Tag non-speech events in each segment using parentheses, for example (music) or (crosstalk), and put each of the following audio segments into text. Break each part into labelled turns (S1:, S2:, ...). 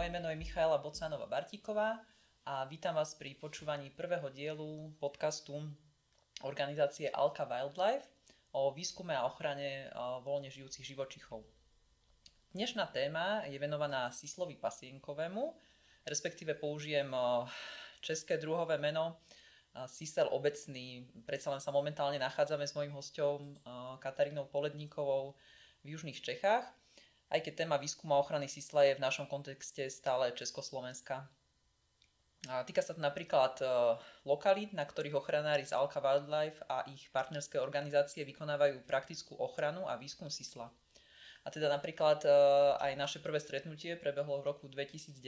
S1: Moje meno je Michaela Bocanova Bartíková a vítam vás pri počúvaní prvého dielu podcastu organizácie Alka Wildlife o výskume a ochrane voľne žijúcich živočichov. Dnešná téma je venovaná Sislovi pasienkovému, respektíve použijem české druhové meno Sisel obecný. Predsa len sa momentálne nachádzame s mojím hostom Katarínou Poledníkovou v južných Čechách aj keď téma výskuma ochrany sísla je v našom kontexte stále Československa. A týka sa to napríklad uh, lokalít, na ktorých ochranári z Alka Wildlife a ich partnerské organizácie vykonávajú praktickú ochranu a výskum sísla. A teda napríklad uh, aj naše prvé stretnutie prebehlo v roku 2019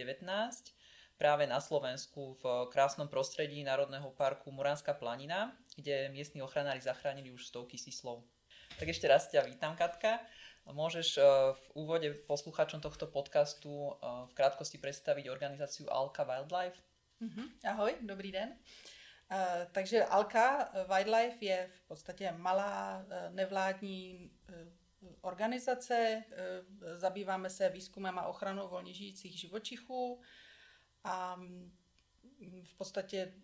S1: práve na Slovensku v krásnom prostredí Národného parku Muránska planina, kde miestni ochranári zachránili už stovky síslov. Tak ešte raz ťa vítam, Katka. Môžeš eh, v úvode posluchačom tohto podcastu eh, v krátkosti představit organizaci Alka Wildlife?
S2: Mm-hmm. Ahoj, dobrý den. Uh, takže Alka Wildlife je v podstatě malá uh, nevládní uh, organizace. Zabýváme se výzkumem a ochranou volně žijících živočichů a mm, v podstatě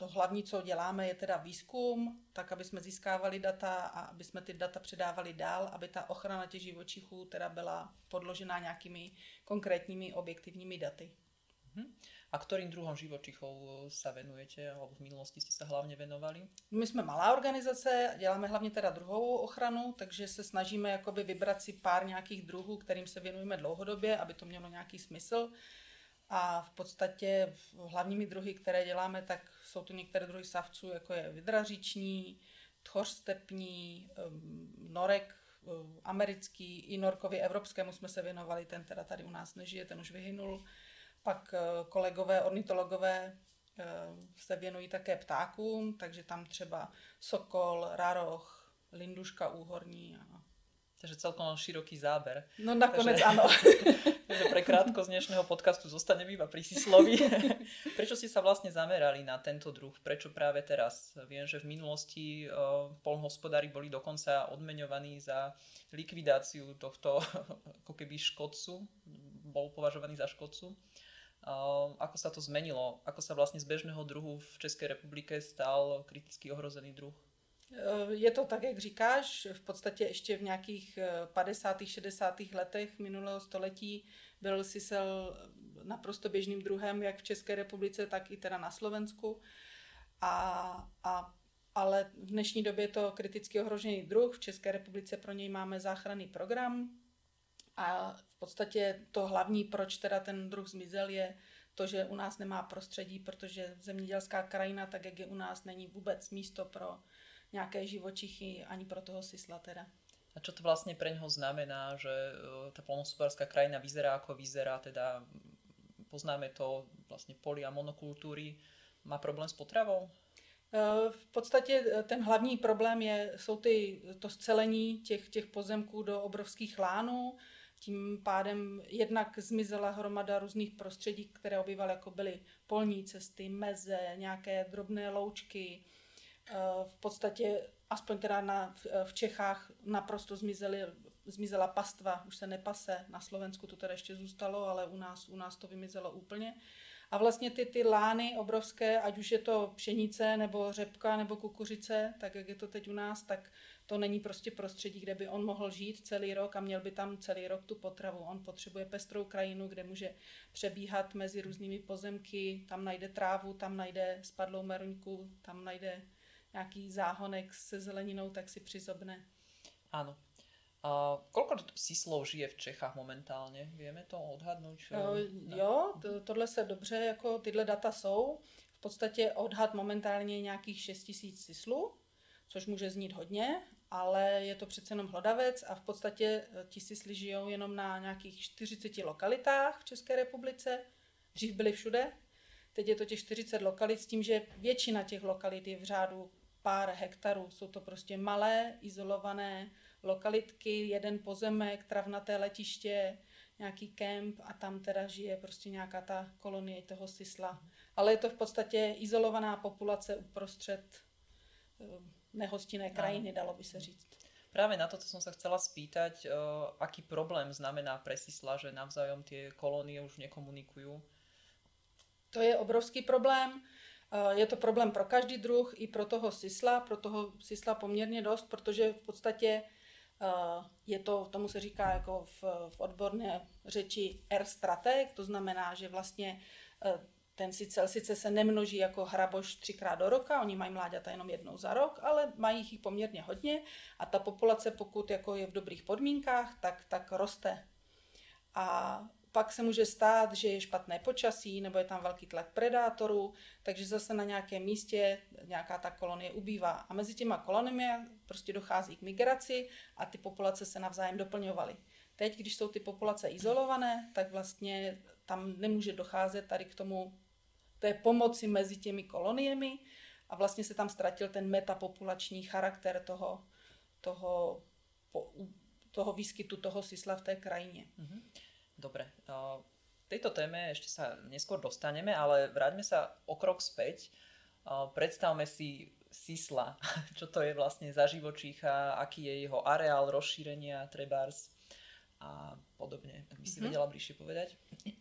S2: to hlavní, co děláme, je teda výzkum, tak aby jsme získávali data a aby jsme ty data předávali dál, aby ta ochrana těch živočichů teda byla podložená nějakými konkrétními objektivními daty.
S1: Mhm. A kterým druhom živočichov se venujete, alebo v minulosti jste se hlavně venovali?
S2: My jsme malá organizace, děláme hlavně teda druhovou ochranu, takže se snažíme jakoby vybrat si pár nějakých druhů, kterým se věnujeme dlouhodobě, aby to mělo nějaký smysl. A v podstatě hlavními druhy, které děláme, tak jsou to některé druhy savců, jako je vydraříční, tchoř stepní, norek americký, i norkovi evropskému jsme se věnovali, ten teda tady u nás nežije, ten už vyhynul. Pak eh, kolegové ornitologové eh, se věnují také ptákům, takže tam třeba sokol, raroch, linduška úhorní a
S1: Takže celkom široký záber.
S2: No nakonec Takže... ano. (laughs)
S1: Takže pre krátko z dnešného podcastu zostaneme iba pri Sislovi. (laughs) Prečo ste sa vlastne zamerali na tento druh? Prečo práve teraz? Viem, že v minulosti uh, polnohospodári boli dokonca odmeňovaní za likvidáciu tohto (laughs) ako keby škodcu. Bol považovaný za škodcu. Uh, ako sa to zmenilo? Ako sa vlastne z bežného druhu v Českej republike stal kriticky ohrozený druh?
S2: Je to tak, jak říkáš, v podstatě ještě v nějakých 50. 60. letech minulého století byl sisel naprosto běžným druhem, jak v České republice, tak i teda na Slovensku. A, a, ale v dnešní době je to kriticky ohrožený druh. V České republice pro něj máme záchranný program. A v podstatě to hlavní, proč teda ten druh zmizel, je to, že u nás nemá prostředí, protože zemědělská krajina, tak jak je u nás, není vůbec místo pro nějaké živočichy ani pro toho sisla teda.
S1: A čo to vlastne pre neho znamená, že e, tá polnospodárska krajina vyzerá ako vyzerá, teda poznáme to vlastne poli a monokultúry, má problém s potravou?
S2: E, v podstatě e, ten hlavní problém je, jsou ty, to scelení těch, těch pozemků do obrovských lánů, tím pádem jednak zmizela hromada různých prostředí, které obývaly, jako byly polní cesty, meze, nějaké drobné loučky, Eh, v podstatě, aspoň teda na, v Čechách, naprosto zmizely, zmizela pastva, už se nepase, na Slovensku to teda ještě zůstalo, ale u nás, u nás to vymizelo úplně. A vlastně ty, ty lány obrovské, ať už je to pšenice, nebo řepka, nebo kukuřice, tak jak je to teď u nás, tak to není prostě prostředí, kde by on mohl žít celý rok a měl by tam celý rok tu potravu. On potřebuje pestrou krajinu, kde může přebíhat mezi různými pozemky, tam najde trávu, tam najde spadlou meruňku, tam najde nějaký záhonek se zeleninou, tak si přizobne.
S1: Ano. A koľko síslov žije v Čechách momentálně? Víme to odhadnout?
S2: Uh, jo, to, tohle se dobře, jako tyhle data jsou. V podstatě odhad momentálně je nějakých 6 tisíc síslů, což může znít hodně, ale je to přece jenom hlodavec a v podstatě eh, ti sísly žijou jenom na nějakých 40 lokalitách v České republice. Dřív byly všude, teď je to těch 40 lokalit s tím, že většina těch lokalit je v řádu pár hektarů. Jsou to prostě malé, izolované lokalitky, jeden pozemek, travnaté letiště, nějaký kemp a tam teda žije prostě nějaká ta kolonie toho sisla. Ale je to v podstatě izolovaná populace uprostřed eh, nehostinné krajiny, dalo by se říct.
S1: Práve na toto som sa chcela spýtať, uh, aký problém znamená pre Sisla, že navzájom tie kolónie už nekomunikujú?
S2: To je obrovský problém. Je to problém pro každý druh, i pro toho sisla, pro toho sisla poměrně dost, protože v podstatě je to, tomu se říká jako v, v odborné řeči R-strateg, to znamená, že vlastně ten sicel sice se nemnoží jako hraboš třikrát do roka, oni mají mláďata jenom jednou za rok, ale mají jich poměrně hodně a ta populace, pokud jako je v dobrých podmínkách, tak, tak roste. A pak se může stát, že je špatné počasí nebo je tam velký tlak predátorů, takže zase na nějakém místě nějaká ta kolonie ubývá. A mezi těma koloniemi prostě dochází k migraci a ty populace se navzájem doplňovaly. Teď, když jsou ty populace izolované, tak vlastně tam nemůže docházet tady k tomu té pomoci mezi těmi koloniemi a vlastně se tam ztratil ten metapopulační charakter toho, toho, toho výskytu toho sisla v té krajině. Mm-hmm.
S1: Dobre. K tejto téme ešte sa neskôr dostaneme, ale vráťme sa o krok späť. Predstavme si Sisla, (laughs) čo to je vlastne za živočícha, aký je jeho areál rozšírenia, trebárs a podobně. Tak by si mm-hmm. vedela bližšie povedať?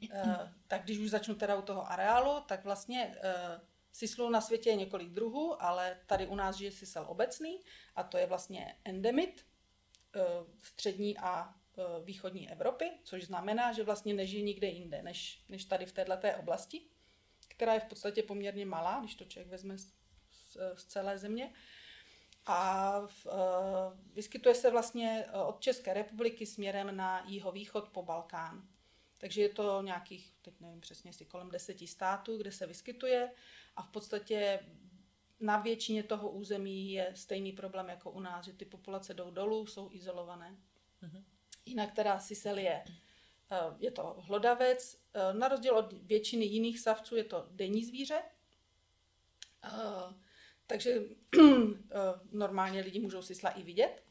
S2: Uh, tak když už začnu teda u toho areálu, tak vlastně uh, Sislu na světě je několik druhů, ale tady u nás žije sisel obecný a to je vlastně endemit uh, střední a uh, východní Evropy, což znamená, že vlastně nežije nikde jinde, než, než tady v této oblasti, která je v podstatě poměrně malá, když to člověk vezme z, z, celé země. A v, uh, vyskytuje se vlastně eh, od České republiky směrem na jihovýchod po Balkán. Takže je to nějakých, teď nevím přesně, jestli kolem deseti států, kde se vyskytuje a v podstatě na většině toho území je stejný problém jako u nás, že ty populace jdou dolů, jsou izolované. Mm-hmm. Jinak teda sisel je, eh, je to hlodavec, na rozdíl od většiny jiných savců je to denní zvíře, takže eh, normálně lidi můžou sisla i vidět.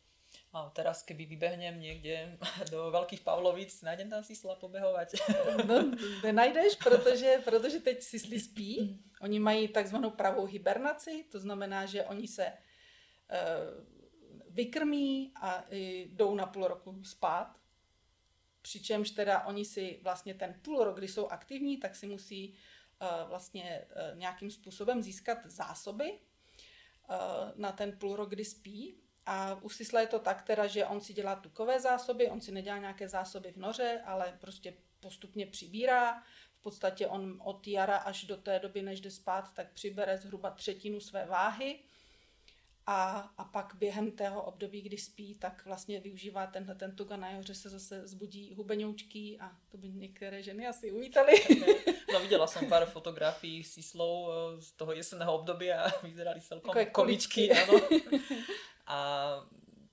S1: A teraz, keby vybehnem někde (laughs) do Velkých Pavlovic, najdem tam sisla pobehovat? (laughs)
S2: No, nenajdeš, protože, protože teď sisly spí. Oni mají takzvanou pravou hibernaci, to znamená, že oni se uh, vykrmí a jdou na půl roku spát. Přičemž teda oni si vlastně ten půl rok, kdy jsou aktivní, tak si musí uh, vlastně uh, nějakým způsobem získat zásoby, Eh, na ten půl rok, kdy spí. A u Sisla je to tak teda, že on si dělá tukové zásoby, on si nedělá nějaké zásoby v noře, ale prostě postupně přibírá. V podstatě on od jara až do té doby, než jde spát, tak přibere zhruba třetinu své váhy. A, a pak během tého období, kdy spí, tak vlastně využívá tenhle ten tuga na jeho, že se zase zbudí hubeňoučky a to by některé ženy asi uvítali. (laughs)
S1: No viděla jsem pár fotografií s Islou eh, z toho jesenného období a (laughs) vyzerali celkom Takové količky, ano. (laughs) A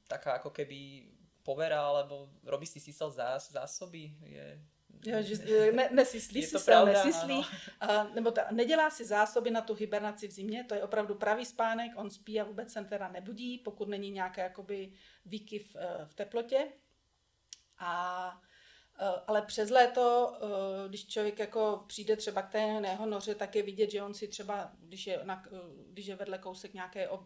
S1: taká jako keby povera, alebo robí si sísel zás, zásoby, je
S2: Jo, že ne, nesyslí si se, nesyslí, a, nebo ta, nedělá si zásoby na tu hibernaci v zimě, to je opravdu pravý spánek, on spí a vůbec se teda nebudí, pokud není nějaké jakoby výkyv v teplotě. A Eh, ale přes léto, eh, když člověk jako přijde třeba k té jeho noře, tak je vidět, že on si třeba, když je, na, eh, když je vedle kousek nějaké ob,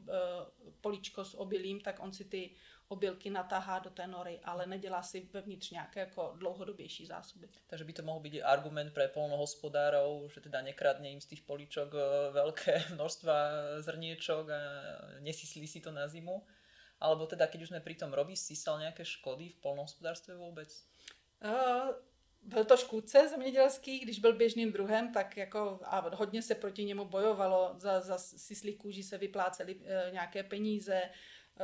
S2: políčko s obilím, tak on si ty obilky natáhá do té nory, ale nedělá si vevnitř nějaké jako dlouhodobější zásoby.
S1: Takže by to mohl být argument pro polnohospodárov, že teda nekradne jim z těch políčok velké (laughs) množstva zrniečok a nesyslí si to na zimu. Alebo teda, keď už jsme pri tom, robí sisal nějaké škody v polnohospodárstve vůbec?
S2: Uh, byl to škůdce zemědělský, když byl běžným druhem, tak jako a hodně se proti němu bojovalo, za, za sislí kůži se vyplácely uh, nějaké peníze,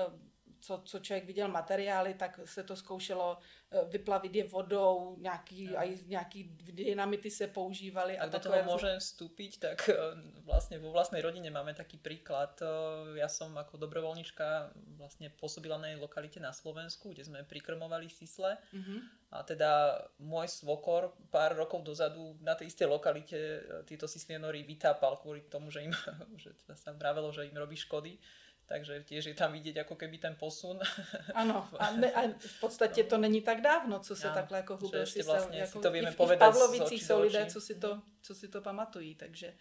S2: uh, co, co člověk viděl materiály, tak se to zkoušelo eh, vyplavit je vodou, nějaký, no. aj nějaký dynamity se používaly.
S1: A do toho můžem vstúpiť, tak eh, vlastně vo vlastnej rodine máme taký príklad. Eh, ja som ako dobrovoľnička vlastne pôsobila na lokalite na Slovensku, kde sme prikrmovali sisle. Mm-hmm. A teda môj svokor pár rokov dozadu na tej istej lokalite títo sislienory vytápal kvôli tomu, že im (laughs) že teda sa vravelo, že im robí škody takže tiež je tam vidět jako keby ten posun.
S2: Ano, (laughs) a, ne, a v podstatě no. to není tak dávno, co se ano, takhle jako hubil si
S1: vlastně
S2: jako,
S1: si to víme
S2: i, v, i v Pavlovicích jsou lidé, co si, to, co si to pamatují, takže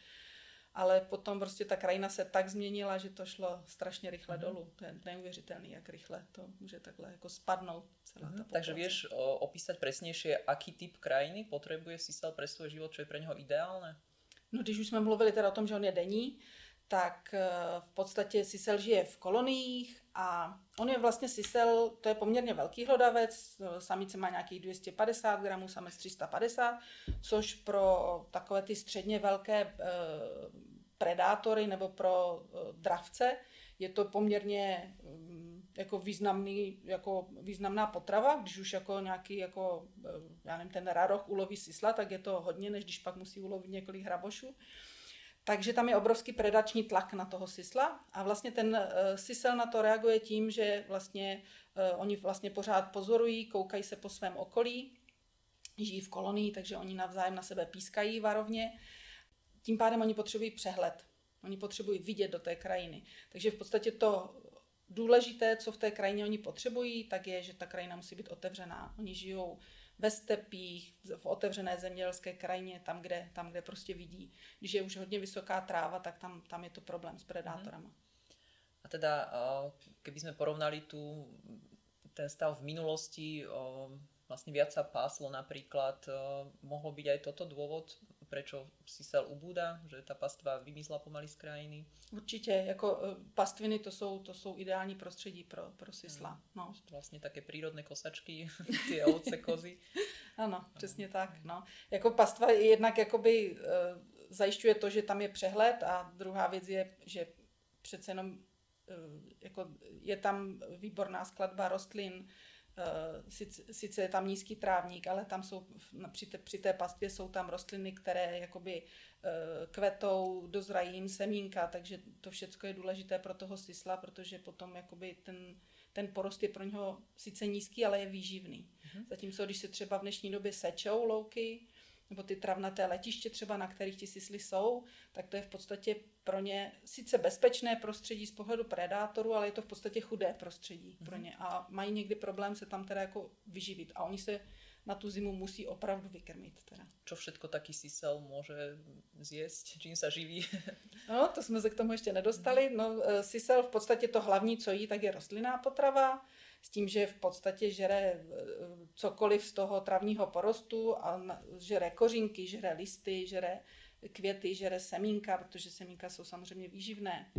S2: ale potom prostě ta krajina se tak změnila, že to šlo strašně rychle mm-hmm. dolů. To je neuvěřitelný, jak rychle to může takhle jako spadnout celá mm-hmm. ta
S1: Takže vieš opísať presnejšie, aký typ krajiny potrebuje Sisal pre svůj život, čo je pre něho ideálne?
S2: No když už jsme mluvili teda o tom, že on je denní, tak eh, v podstatě Sisel žije v koloniích a on je vlastně Sisel, to je poměrně velký hlodavec, samice má nějakých 250 gramů, samec 350, což pro takové ty středně velké e, predátory nebo pro dravce je to poměrně mm, jako významný, jako významná potrava, když už jako nějaký, jako, já nevím, ten raroch uloví sisla, tak je to hodně, než když pak musí ulovit několik hrabošů. Takže tam je obrovský predační tlak na toho sisla a vlastně ten uh, sisel na to reaguje tím, že vlastně uh, oni vlastně pořád pozorují, koukají se po svém okolí, žijí v kolonii, takže oni navzájem na sebe pískají varovně. Tím pádem oni potřebují přehled. Oni potřebují vidět do té krajiny. Takže v podstatě to důležité, co v té krajině oni potřebují, tak je, že ta krajina musí být otevřená. Oni žijou ve stepích, v otevřené zemědělské krajině, tam kde, tam, kde prostě vidí. Když je už hodně vysoká tráva, tak tam, tam je to problém s predátorama.
S1: A teda, keby jsme porovnali tu, ten stav v minulosti, vlastně viac sa páslo napríklad, mohlo byť aj toto dôvod, prečo si sel ubúda, že ta pastva vymizla pomaly z krajiny?
S2: Určitě, jako e, pastviny to jsou, to jsou ideální prostředí pro, pro sisla. Hmm. No.
S1: Vlastně také přírodné kosačky, (laughs) ty ovce, kozy.
S2: ano, přesně tak. No. Jako pastva jednak jakoby, e, zajišťuje to, že tam je přehled a druhá věc je, že přece jenom e, jako je tam výborná skladba rostlin, sice, sice je tam nízký trávník, ale tam jsou při té, při té pastvě jsou tam rostliny, které jakoby eh, kvetou, dozrají jim semínka, takže to všechno je důležité pro toho sisla, protože potom jakoby ten, ten porost je pro něho sice nízký, ale je výživný. Mm-hmm. Zatímco když se třeba v dnešní době sečou louky, nebo ty travnaté letiště třeba, na kterých ti sisly jsou, tak to je v podstatě pro ně sice bezpečné prostředí z pohledu predátorů, ale je to v podstatě chudé prostředí mm-hmm. pro ně a mají někdy problém se tam teda jako vyživit a oni se na tu zimu musí opravdu vykrmit. Teda.
S1: Čo všetko taký sisel může zjíst, čím se živí? (laughs)
S2: no, to jsme se k tomu ještě nedostali. No, e, sisel v podstatě to hlavní, co jí, tak je rostlinná potrava, s tím, že v podstatě žere e, cokoliv z toho travního porostu a žere kořínky, žere listy, žere květy, žere semínka, protože semínka jsou samozřejmě výživné,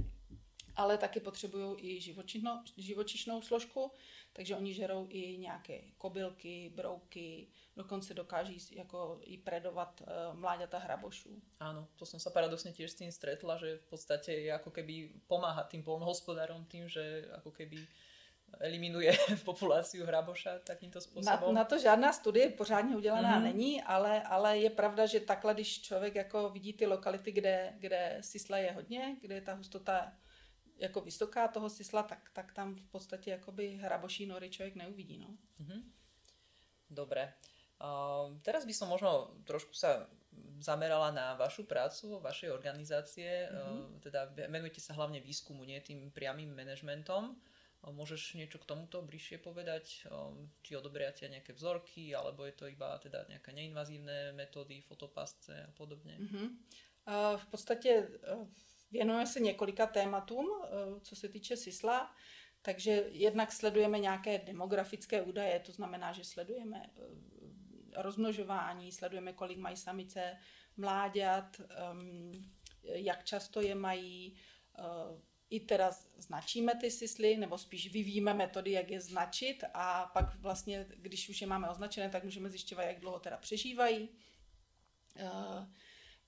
S2: ale taky potřebují i živočišnou, živočišnou složku, takže oni žerou i nějaké kobylky, brouky, dokonce dokáží jako i predovat uh, mláďata hrabošů.
S1: Áno, to som sa paradoxne tiež s tým stretla, že v podstate je ako keby pomáha tým polnohospodárom tým, že ako keby eliminuje (laughs) populáciu hraboša takýmto způsobem?
S2: Na, na to žádná studie pořádně udělaná mm-hmm. není, ale, ale je pravda, že takhle, když člověk jako vidí ty lokality, kde, kde sisla je hodně, kde je ta hustota jako vysoká toho sisla, tak, tak tam v podstatě jakoby hraboší nory člověk neuvidí. No. Mm-hmm.
S1: Dobre. Uh, teraz by som možno trošku sa zamerala na vašu prácu, vašej organizácie. Mm-hmm. Uh, teda venujete sa hlavne výskumu, nie tým priamým manažmentom. Môžeš niečo k tomuto bližšie povedať? Ehm, či odoberiate nejaké vzorky, alebo je to iba teda nejaké neinvazívne metódy, fotopasce a podobně?
S2: Mm-hmm. V podstatě eh, věnujeme se několika tématům, eh, co se týče SISLA. Takže jednak sledujeme nějaké demografické údaje, to znamená, že sledujeme eh, rozmnožování, sledujeme, kolik mají samice mláďat, ehm, jak často je mají, i teda značíme ty sisly, nebo spíš vyvíjíme metody, jak je značit a pak vlastně, když už je máme označené, tak můžeme zjišťovat, jak dlouho teda přežívají. Eh,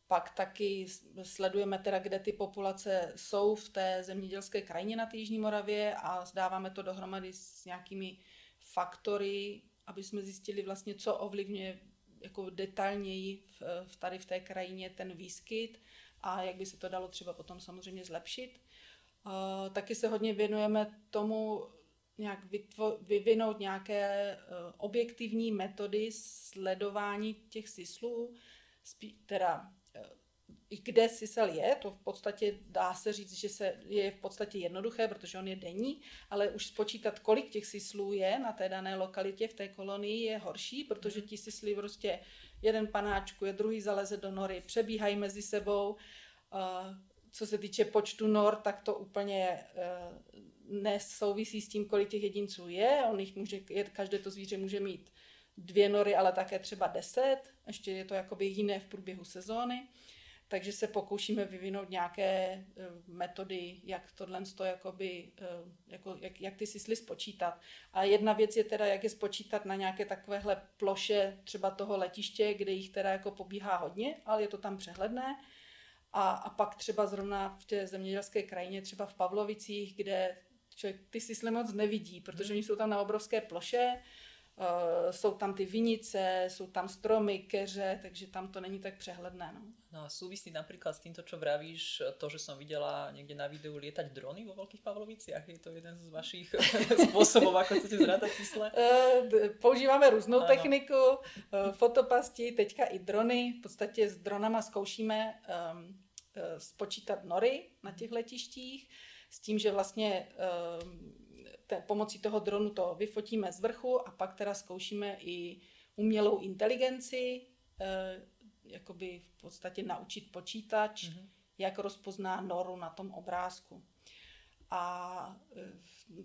S2: pak taky sledujeme teda, kde ty populace jsou v té zemědělské krajině na Jižní Moravě a zdáváme to dohromady s nějakými faktory, aby jsme zjistili vlastně, co ovlivňuje jako detailněji v, v tady v té krajině ten výskyt a jak by se to dalo třeba potom samozřejmě zlepšit. Uh, taky se hodně věnujeme tomu nějak vytvo- vyvinout nějaké uh, objektivní metody sledování těch syslů, spí- teda uh, kde sisel je, to v podstatě dá se říct, že se je v podstatě jednoduché, protože on je denní, ale už spočítat, kolik těch syslů je na té dané lokalitě v té kolonii je horší, protože ti sisly prostě jeden panáčku je druhý zaleze do nory, přebíhají mezi sebou co se týče počtu nor, tak to úplně nesouvisí s tím, kolik těch jedinců je. On jich může, každé to zvíře může mít dvě nory, ale také třeba deset. Ještě je to jakoby jiné v průběhu sezóny. Takže se pokoušíme vyvinout nějaké eh, metody, jak tohle to jakoby, eh, jako, jak, jak ty sisly spočítat. A jedna věc je teda, jak je spočítat na nějaké takovéhle ploše třeba toho letiště, kde jich teda jako pobíhá hodně, ale je to tam přehledné. A, a pak třeba zrovna v té zemědělské krajině, třeba v Pavlovicích, kde člověk ty sisly moc nevidí, protože oni jsou tam na obrovské ploše, Uh, jsou tam ty vinice, jsou tam stromy, keře, takže tam to není tak přehledné. No,
S1: no a súvisí napríklad s týmto, čo vravíš, to, že som videla niekde na videu lietať drony vo Veľkých Pavloviciach. Je to jeden z vašich (laughs) spôsobov, ako chcete zrátať čísle?
S2: Uh, používáme různou ano. techniku, uh, fotopasti, teďka i drony. V podstatě s dronama zkoušíme um, spočítat nory na těch letištích s tím, že vlastně um, te, pomocí toho dronu to vyfotíme z vrchu a pak teda zkoušíme i umělou inteligenci, e, jakoby v podstatě naučit počítač, mm-hmm. jak rozpozná noru na tom obrázku. A eh,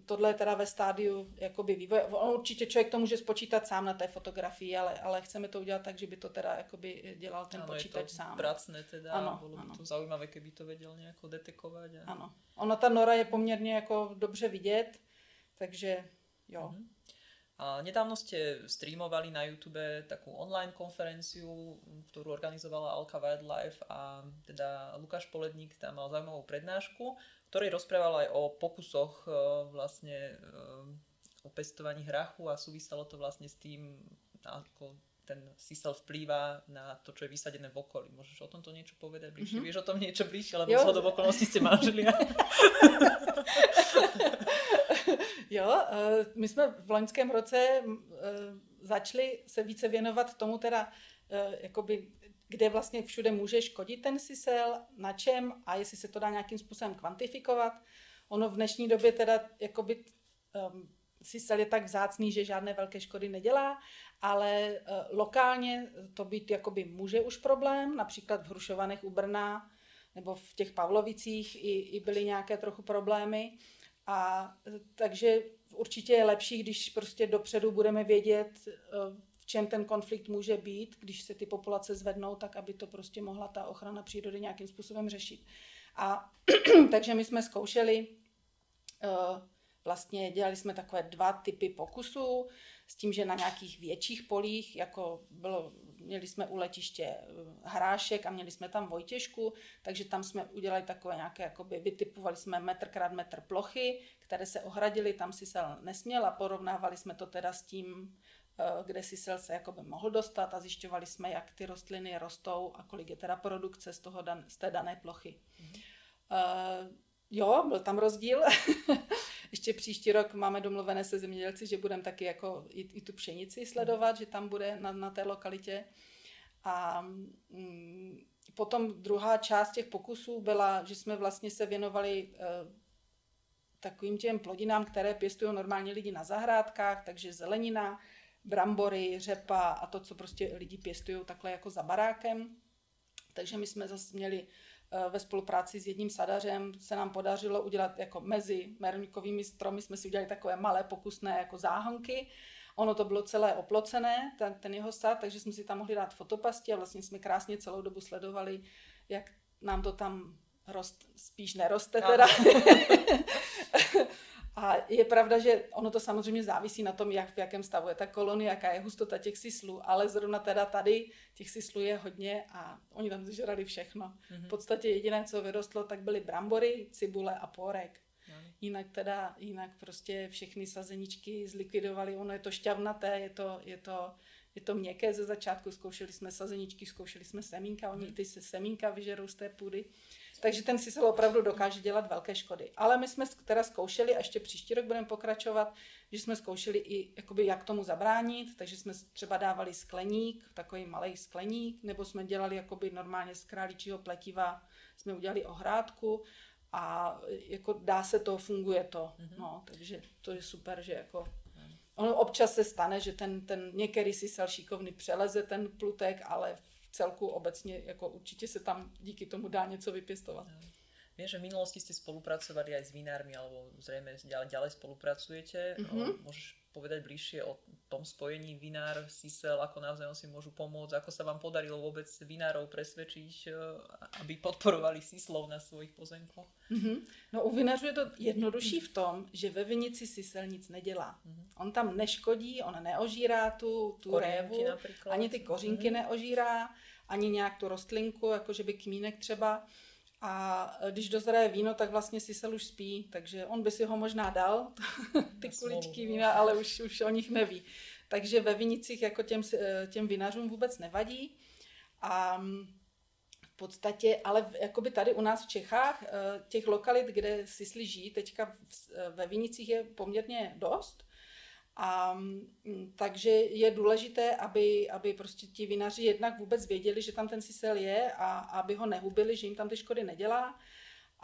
S2: tohle je teda ve stádiu jakoby vývoje. On určitě člověk to může spočítat sám na té fotografii, ale, ale chceme to udělat tak, že by to teda jakoby dělal ten ano, počítač
S1: je to
S2: sám.
S1: pracné teda, ano, bylo ano. by to zaujímavé, kdyby to věděl nějak detekovat. A...
S2: Ano. Ona ta nora je poměrně jako dobře vidět, takže jo. Mm-hmm.
S1: A nedávno ste streamovali na YouTube takú online konferenciu, ktorú organizovala Alka Wildlife a teda Lukáš Poledník tam mal zaujímavú prednášku, ktorej rozprával aj o pokusoch e, vlastne e, o pestovaní hrachu a súviselo to vlastne s tým, ako ten sisel vplýva na to, čo je vysadené v okolí. Môžeš o tomto niečo povedať bližšie? Mm-hmm. Vieš o tom niečo bližšie, lebo z okolností ste manželia. (laughs)
S2: Jo, eh, my jsme v loňském roce začali se více věnovat tomu teda, jakoby, kde vlastně všude může škodit ten sisel, na čem a jestli se to dá nějakým způsobem kvantifikovat. Ono v dnešní době teda jakoby um, sisel je tak vzácný, že žádné velké škody nedělá, ale uh, lokálně to být jakoby může už problém, například v Hrušovanech u Brna nebo v těch Pavlovicích i, i byly nějaké trochu problémy. A takže určitě je lepší, když prostě dopředu budeme vědět, eh, v čem ten konflikt může být, když se ty populace zvednou, tak aby to prostě mohla ta ochrana přírody nějakým způsobem řešit. A (clears throat) takže my jsme zkoušeli, eh, vlastně dělali jsme takové dva typy pokusů, s tím, že na nějakých větších polích, jako bylo měli jsme u letiště eh, hrášek a měli jsme tam Vojtěžku, takže tam jsme udělali takové nějaké, jakoby vytipovali jsme metr krát metr plochy, které se ohradily, tam si sel nesměl a porovnávali jsme to teda s tím, kde si sel se jakoby mohl dostat a zjišťovali jsme, jak ty rostliny rostou a kolik je teda produkce z, toho dan, z té dané plochy. Mm-hmm. Uh, jo, byl tam rozdíl. (laughs) Ještě příští rok máme domluvené se zemědělci, že budeme taky jako i, i tu pšenici sledovat, že tam bude na, na té lokalitě. A mm, potom druhá část těch pokusů byla, že jsme vlastně se věnovali e, takovým těm plodinám, které pěstují normálně lidi na zahrádkách, takže zelenina, brambory, řepa a to, co prostě lidi pěstují takhle jako za barákem. Takže my jsme zase měli Eh, ve spolupráci s jedním sadařem se nám podařilo udělat jako mezi merníkovými stromy, jsme si udělali takové malé pokusné jako záhonky. Ono to bylo celé oplocené, ten, ten jeho sad, takže jsme si tam mohli dát fotopasti a vlastně jsme krásně celou dobu sledovali, jak nám to tam rost, spíš neroste teda. (laughs) A je pravda, že ono to samozřejmě závisí na tom, jak v jakém stavu je ta kolonie, jaká je hustota těch sislů, ale zrovna teda tady těch sislů je hodně a oni tam zežrali všechno. Mm-hmm. V podstatě jediné, co vyrostlo, tak byly brambory, cibule a pórek. Jinak teda, jinak prostě všechny sazeničky zlikvidovali, ono je to šťavnaté, je to, je to, je to měkké ze začátku, zkoušeli jsme sazeničky, zkoušeli jsme semínka, oni mhm. ty se semínka vyžerou z té půdy. Takže ten sisel opravdu dokáže dělat velké škody. Ale my jsme teda zkoušeli, a ještě příští rok budeme pokračovat, že jsme zkoušeli i, jakoby, jak tomu zabránit, takže jsme třeba dávali skleník, takový malý skleník, nebo jsme dělali jakoby normálně z králičího pletiva, jsme udělali ohrádku a jako dá se to, funguje to. Mm-hmm. No, takže to je super, že jako Ono občas se stane, že ten, ten některý sisel šikovný přeleze ten plutek, ale celku obecně jako určitě se tam díky tomu dá něco vypěstovat. No.
S1: Viem, že v minulosti ste spolupracovali aj s vinármi, alebo zrejme ďalej, ďalej spolupracujete. Mm-hmm. Môžeš povedať bližšie o tom spojení vinár, sisel, ako navzájom si môžu pomôcť, ako sa vám podarilo vôbec vinárov presvedčiť, e, aby podporovali sislov na svojich pozemkoch?
S2: Mm-hmm. No u vinařů je to jednodušší v tom, že ve vinici sisel nic nedělá. Mm-hmm. On tam neškodí, on neožírá tu, tu révu, ani ty kořínky mm-hmm. neožírá, ani nějak tu rostlinku, jako že by kmínek třeba. A když dozraje víno, tak vlastně Sisel už spí, takže on by si ho možná dal, (laughs) ty kuličky vína, ale už, už o nich neví. Takže ve vinicích jako těm, těm vinařům vůbec nevadí. A v podstatě, ale jakoby tady u nás v Čechách, eh, těch lokalit, kde Sisli žijí, teďka ve vinicích je poměrně dost. A mm, takže je důležité, aby, aby prostě ti vinaři jednak vůbec věděli, že tam ten sisel je a aby ho nehubili, že jim tam ty škody nedělá.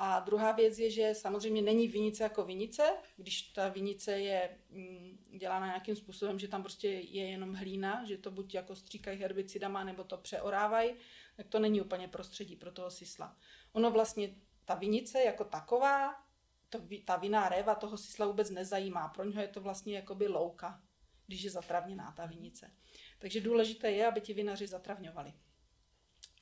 S2: A druhá věc je, že samozřejmě není vinice jako vinice, když ta vinice je mm, dělána nějakým způsobem, že tam prostě je jenom hlína, že to buď jako stříkají herbicidama, nebo to přeorávají, tak to není úplně prostředí pro toho sisla. Ono vlastně, ta vinice jako taková to, ta vinná réva toho sisla vůbec nezajímá. Pro něho je to vlastně jakoby louka, když je zatravněná ta vinice. Takže důležité je, aby ti vinaři zatravňovali.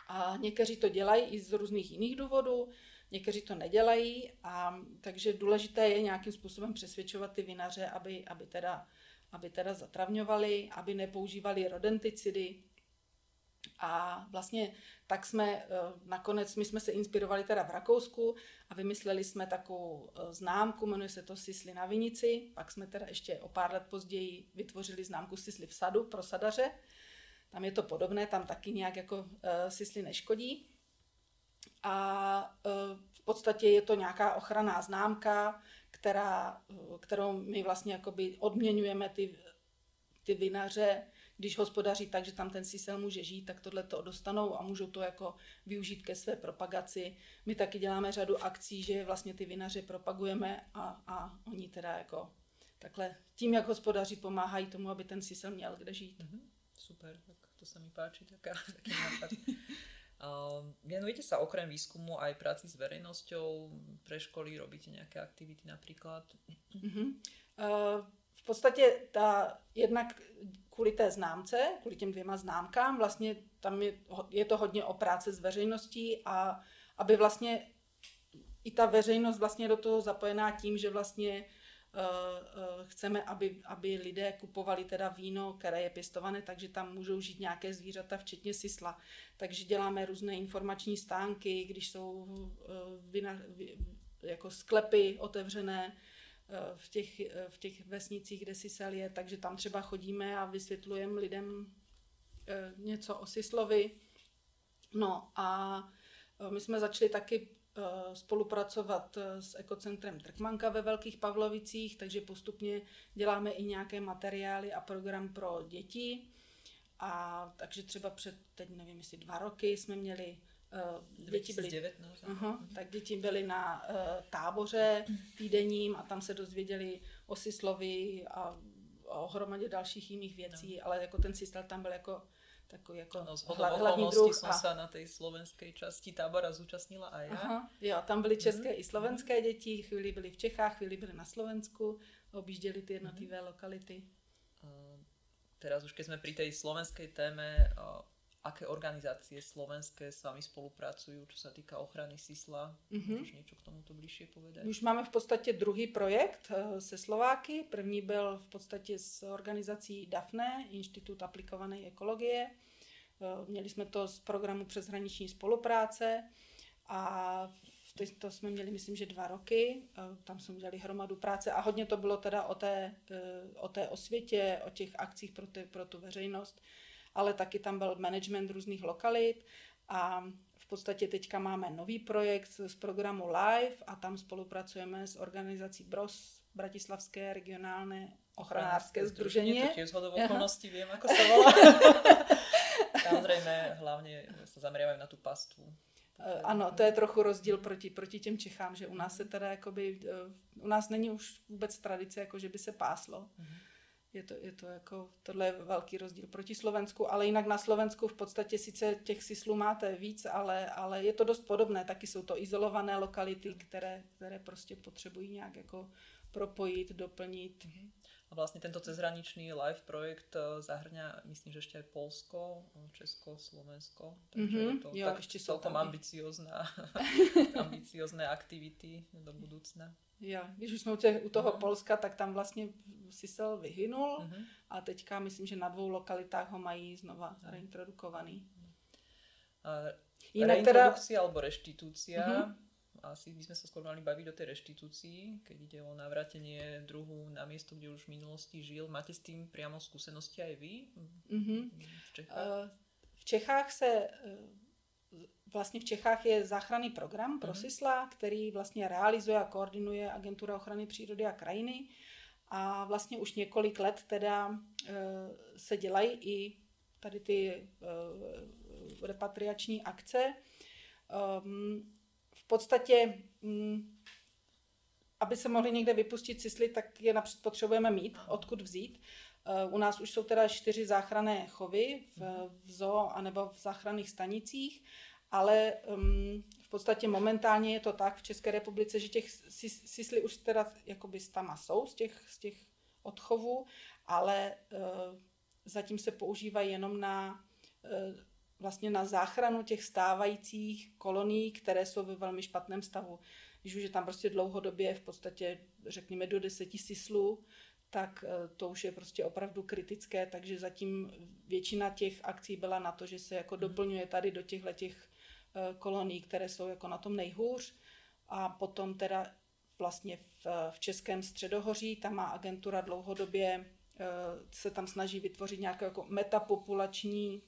S2: A někteří to dělají i z různých jiných důvodů, někteří to nedělají, a takže důležité je nějakým způsobem přesvědčovat ty vinaře, aby, aby, teda, aby teda zatravňovali, aby nepoužívali rodenticidy, a vlastně tak jsme eh, nakonec, my jsme se inspirovali teda v Rakousku a vymysleli jsme takovou eh, známku, jmenuje se to Sisli na Vinici, pak jsme teda ještě o pár let později vytvořili známku Sisli v sadu pro sadaře. Tam je to podobné, tam taky nějak jako uh, Sisli neškodí. A v podstatě je to nějaká ochranná známka, která, kterou my vlastně jakoby odměňujeme ty, ty vinaře, když hospodaří tak, že tam ten sisel může žít, tak tohle to dostanou a můžou to jako využít ke své propagaci. My taky děláme řadu akcí, že vlastně ty vinaře propagujeme a, a oni teda jako takhle tím, jak hospodaří, pomáhají tomu, aby ten sisel měl kde žít. Mm-hmm.
S1: Super, tak to se mi páči, taká, (laughs) taký nápad. Uh, venujete sa okrem výskumu aj práci s verejnosťou pre školy, robíte nejaké aktivity napríklad?
S2: Uh-huh. Uh, v podstatě ta jednak kvůli té známce, kvůli těm dvěma známkám, vlastně tam je, je to hodně o práci s veřejností a aby vlastně i ta veřejnost vlastně do toho zapojená tím, že vlastně uh, uh, chceme, aby, aby lidé kupovali teda víno, které je pěstované, takže tam můžou žít nějaké zvířata, včetně sisla. Takže děláme různé informační stánky, když jsou uh, vina, jako sklepy otevřené, Eh, v těch, eh, v těch vesnicích, kde Sisel je, takže tam třeba chodíme a vysvětlujeme lidem eh, něco o Sislovi. No a my jsme začali taky spolupracovat s ekocentrem Trkmanka ve Velkých Pavlovicích, takže postupně děláme i nějaké materiály a program pro děti. A takže třeba před, teď nevím, jestli dva roky jsme měli
S1: děti byly,
S2: uh-huh, tak děti byly na uh, táboře týdenním a tam se dozvěděli o Sislovi a o hromadě dalších jiných věcí, no. ale jako ten Sisl tam byl jako takový jako
S1: no, hla, hlavní druh. som a... sa na tej slovenskej časti tábora zúčastnila aj ja.
S2: Aha, jo, tam byly české mm. i slovenské děti, chvíli byly v Čechách, chvíli byly na Slovensku, objížděli ty jednotlivé mm. lokality.
S1: Uh, teraz už keď sme pri tej slovenskej téme, uh, aké organizácie slovenské s vami spolupracujú, čo sa týka ochrany sisla? Mm-hmm. Můžeš něco k tomuto bližšie povedať?
S2: Už máme v podstatě druhý projekt eh, se Slováky. První byl v podstatě s organizací DAFNE, Institut aplikované ekologie. Eh, měli jsme to z programu přeshraniční spolupráce a to jsme měli, myslím, že dva roky. Eh, tam jsme udělali hromadu práce a hodně to bylo teda o té, o té osvětě, o těch akcích pro, ty, pro tu veřejnost ale taky tam byl management různých lokalit a v podstatě teďka máme nový projekt z programu Live a tam spolupracujeme s organizací BROS, Bratislavské regionálne ochranářské združení.
S1: To tiež zhodou okolností viem, (laughs) ako sa volá. Samozrejme, (laughs) hlavne sa zameriavajú na tú pastvu.
S2: Eh, ano, to je trochu rozdíl proti, proti těm Čechám, že u nás se teda jakoby, eh, u nás není už vůbec tradice, jako že by se páslo. Mm-hmm je to, je to jako, tohle je velký rozdíl proti Slovensku, ale jinak na Slovensku v podstatě sice těch sislů máte víc, ale, ale je to dost podobné, taky jsou to izolované lokality, které, které prostě potřebují nějak jako propojit, doplnit. Mm-hmm.
S1: A vlastne tento cezhraničný live projekt eh, zahrňa, myslím, že aj Polsko, Česko, Slovensko. Takže mm-hmm, je to jo, tak ešte celkom ambiciozná, (laughs) ambiciozné aktivity do budúcna.
S2: Jo, když už jsme u, těch, u toho mm-hmm. Polska, tak tam vlastně Sisel vyhynul mm-hmm. a teďka myslím, že na dvou lokalitách ho mají znova mm-hmm. reintrodukovaný.
S1: Uh, Jinak reintrodukcia teda... alebo reštitúcia mm-hmm asi by sme sa skôr mali baviť o tej reštitúcii, keď ide o navrátenie druhu na miesto, kde už v minulosti žil. Máte s tým priamo skúsenosti aj vy mm-hmm.
S2: v Čechách? Uh, v Čechách se uh, vlastně v Čechách je záchranný program pro mm-hmm. SISLA, který vlastně realizuje a koordinuje Agentura ochrany přírody a krajiny. A vlastně už několik let teda uh, se dělají i tady ty uh, repatriační akce. Um, podstatě, mm, aby se mohli někde vypustit cysly, tak je napřed potřebujeme mít, odkud vzít. Eh, u nás už jsou teda čtyři záchranné chovy v, v zoo anebo v záchranných stanicích, ale um, v podstatě momentálně je to tak v České republice, že těch sisly už teda jakoby stama jsou z těch, z těch odchovů, ale uh, zatím se používají jenom na uh, vlastně na záchranu těch stávajících kolonií, které jsou ve velmi špatném stavu. Když už je tam prostě dlouhodobě v podstatě, řekněme, do deseti sislů, tak eh, to už je prostě opravdu kritické, takže zatím většina těch akcí byla na to, že se jako mhm. doplňuje tady do těchto těch kolonií, které jsou jako na tom nejhůř a potom teda vlastně v, v Českém středohoří, tam má agentura dlouhodobě eh, se tam snaží vytvořit nějaké jako metapopulační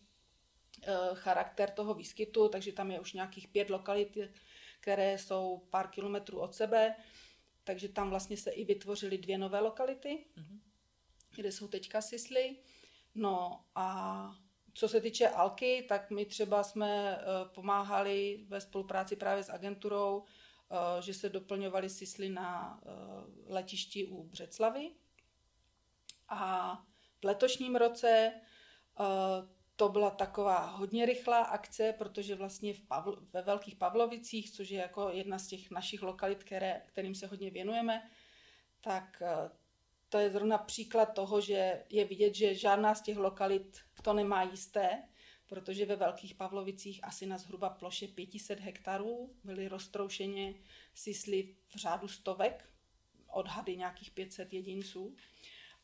S2: Eh, charakter toho výskytu, takže tam je už nějakých pět lokalit, které jsou pár kilometrů od sebe, takže tam vlastně se i vytvořily dvě nové lokality, mm-hmm. kde jsou teďka sisly. No a co se týče Alky, tak my třeba jsme uh, pomáhali ve spolupráci právě s agenturou, uh, že se doplňovaly sisly na uh, letišti u Břeclavy. A v letošním roce to byla taková hodně rychlá akce, protože vlastně v Pavl- ve Velkých Pavlovicích, což je jako jedna z těch našich lokalit, které, kterým se hodně věnujeme, tak eh, to je zrovna příklad toho, že je vidět, že žádná z těch lokalit to nemá jisté, protože ve Velkých Pavlovicích asi na zhruba ploše 500 hektarů byly roztroušeně sisly v řádu stovek, odhady nějakých 500 jedinců.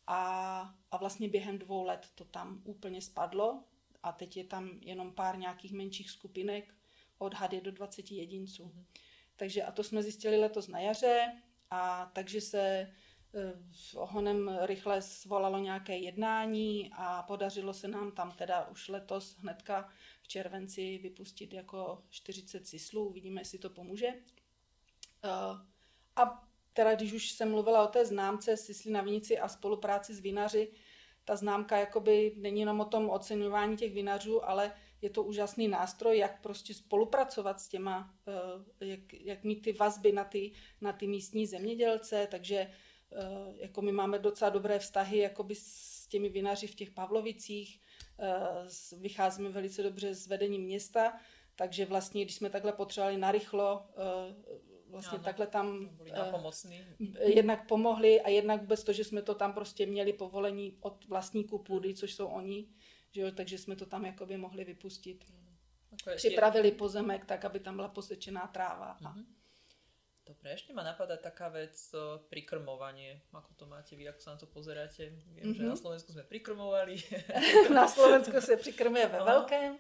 S2: A, a vlastně během dvou let to tam úplně spadlo a teď je tam jenom pár nějakých menších skupinek, odhady do 20 jedinců. Mm. Takže a to jsme zjistili letos na jaře a takže se s eh, ohonem rychle svolalo nějaké jednání a podařilo se nám tam teda už letos hnedka v červenci vypustit jako 40 sislů. Vidíme, jestli to pomůže. Eh, a teda když už jsem mluvila o té známce Sisly na vinici a spolupráci s vinaři, ta známka jakoby není jenom o tom oceňování těch vinařů, ale je to úžasný nástroj, jak prostě spolupracovat s těma, eh, jak, jak mít ty vazby na ty, na ty místní zemědělce, takže jako my máme docela dobré vztahy jakoby s těmi vinaři v těch Pavlovicích, eh, vycházíme velice dobře s vedením města, takže vlastně, když jsme takhle potřebovali narychlo vlastně ano, takhle tam uh, jednak pomohli a jednak vůbec to, že jsme to tam prostě měli povolení od vlastníků půdy, což jsou oni, že jo, takže jsme to tam jakoby mohli vypustit. Jako Připravili pozemek tak, aby tam byla posečená tráva. A...
S1: Dobre, ešte ma napadá taká vec, prikrmovanie. Ako to máte vy, ako sa na to pozeráte? Viem, mm-hmm. že na mhm. Slovensku sme prikrmovali. (laughs)
S2: na Slovensku se prikrmuje ve velkém.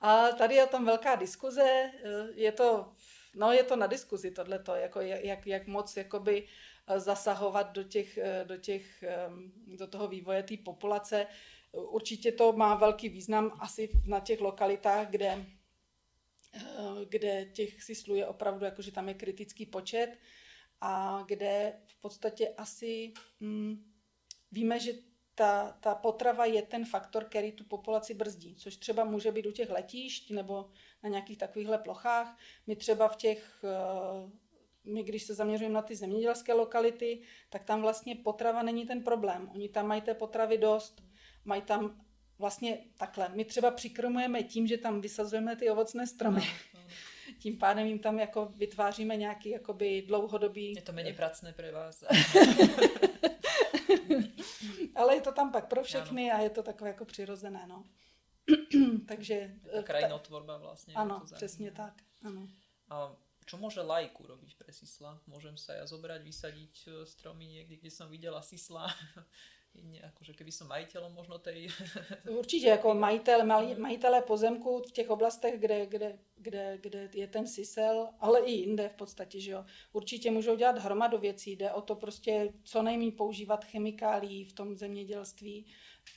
S2: A tady je tam velká diskuze. Je to No je to na diskuzi tohleto, jako jak, jak moc jakoby eh, zasahovat do, těch, eh, do, těch, do toho vývoje té populace. Určitě to má velký význam asi na těch lokalitách, kde, eh, kde těch sislů je opravdu, jakože tam je kritický počet a kde v podstatě asi hm, víme, že ta, ta potrava je ten faktor, který tu populaci brzdí, což třeba může být u těch letišť nebo na nějakých takovýchhle plochách. My třeba v těch, eh, my když se zaměřujeme na ty zemědělské lokality, tak tam vlastně potrava není ten problém. Oni tam mají té potravy dost, mají tam vlastně takhle. My třeba přikrmujeme tím, že tam vysazujeme ty ovocné stromy. (laughs) Tím pádem jim tam jako vytváříme nějaký jakoby dlouhodobý...
S1: Je to méně pracné pro vás. (laughs)
S2: Ale je to tam pak pro všechny ano. a je to takové jako přirozené, no. (clears throat) Takže...
S1: Je to krajinotvorba vlastně.
S2: Ano, přesně tak. Ano.
S1: A čo môže lajku robiť pre sisla? Môžem sa ja zobrať, vysadiť e, stromy niekde, kde som videla sisla? Akože keby som majiteľom možno tej... (laughs)
S2: Určitě, jako majitel, majitelé pozemku v těch oblastech, kde, kde, kde, kde je ten sisel, ale i jinde v podstatě, že jo. Určitě můžou dělat hromadu věcí, jde o to prostě co nejméně používat chemikálií v tom zemědělství,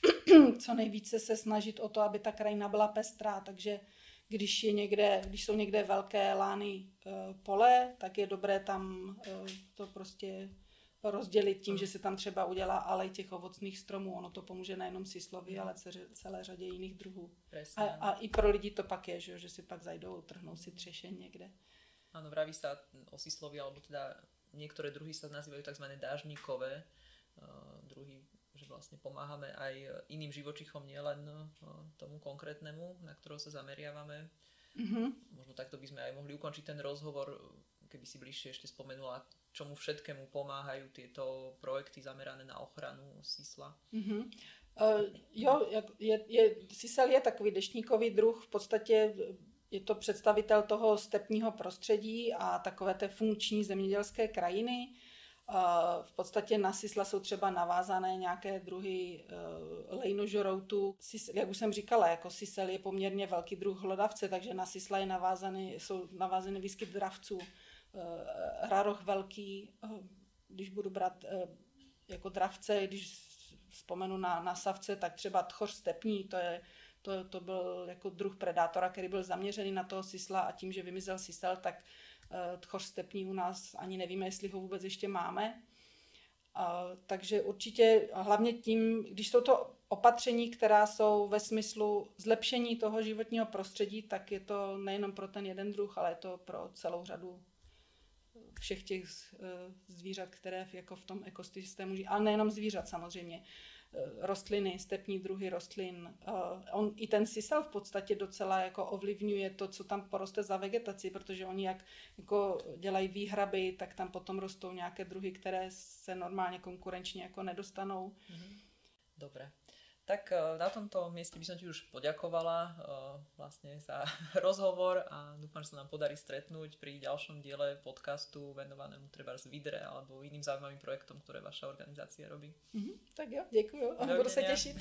S2: (clears throat) co nejvíce se snažit o to, aby ta krajina byla pestrá, takže když, je někde, když jsou někde velké lány e, pole, tak je dobré tam e, to prostě rozdělit tím, že se tam třeba udělá alej těch ovocných stromů. Ono to pomůže nejenom sislovi, ale celé řadě jiných druhů. A, a i pro lidi to pak je, že, že si pak zajdou, trhnou si třešeň někde.
S1: Áno, vraví sa o sislovi, alebo teda niektoré druhy sa nazývajú tzv. dážnikové uh, druhy, že vlastne pomáhame aj iným živočichom, nielen uh, tomu konkrétnemu, na ktorého sa zameriavame. Mm-hmm. Možno takto by sme aj mohli ukončiť ten rozhovor, keby si bližšie ešte spomenula, čomu všetkému pomáhajú tieto projekty zamerané na ochranu sisla?
S2: Mm-hmm. Uh, jo, je, je, sisel je takový deštníkový druh, v podstatě je to představitel toho stepního prostředí a takové té funkční zemědělské krajiny. Uh, v podstatě na sisla jsou třeba navázané nějaké druhy uh, lejnožoroutů. Jak už jsem říkala, jako sisel je poměrně velký druh hlodavce, takže na sisla je navázaný, jsou navázaný výskyt dravců. Eh, raroch velký, eh, když budu brát eh, jako dravce, když vzpomenu na, na savce, tak třeba tchoř stepní, to, je, to, to byl jako druh predátora, který byl zaměřený na toho sisla a tím, že vymizel sisel, tak tchoř stepní u nás ani nevíme, jestli ho vůbec ještě máme. A, takže určitě hlavně tím, když jsou to opatření, která jsou ve smyslu zlepšení toho životního prostředí, tak je to nejenom pro ten jeden druh, ale je to pro celou řadu všech těch eh, zvířat, které jako v tom ekosystému žijí. Ale nejenom zvířat samozřejmě. Eh, rostliny, stepní druhy rostlin. Eh, on, I ten sisal v podstatě docela jako ovlivňuje to, co tam poroste za vegetaci, protože oni jak jako dělají výhraby, tak tam potom rostou nějaké druhy, které se normálně konkurenčně jako nedostanou.
S1: Mhm. Dobre. Tak eh, na tomto mieste by som ti už poďakovala uh, vlastne za (laughs) rozhovor a dúfam, že sa nám podarí stretnúť pri ďalšom diele podcastu venovanému treba z Vidre alebo iným zaujímavým projektom, ktoré vaša organizácia robí.
S2: Mm-hmm, tak jo, děkuji a budu se těšit.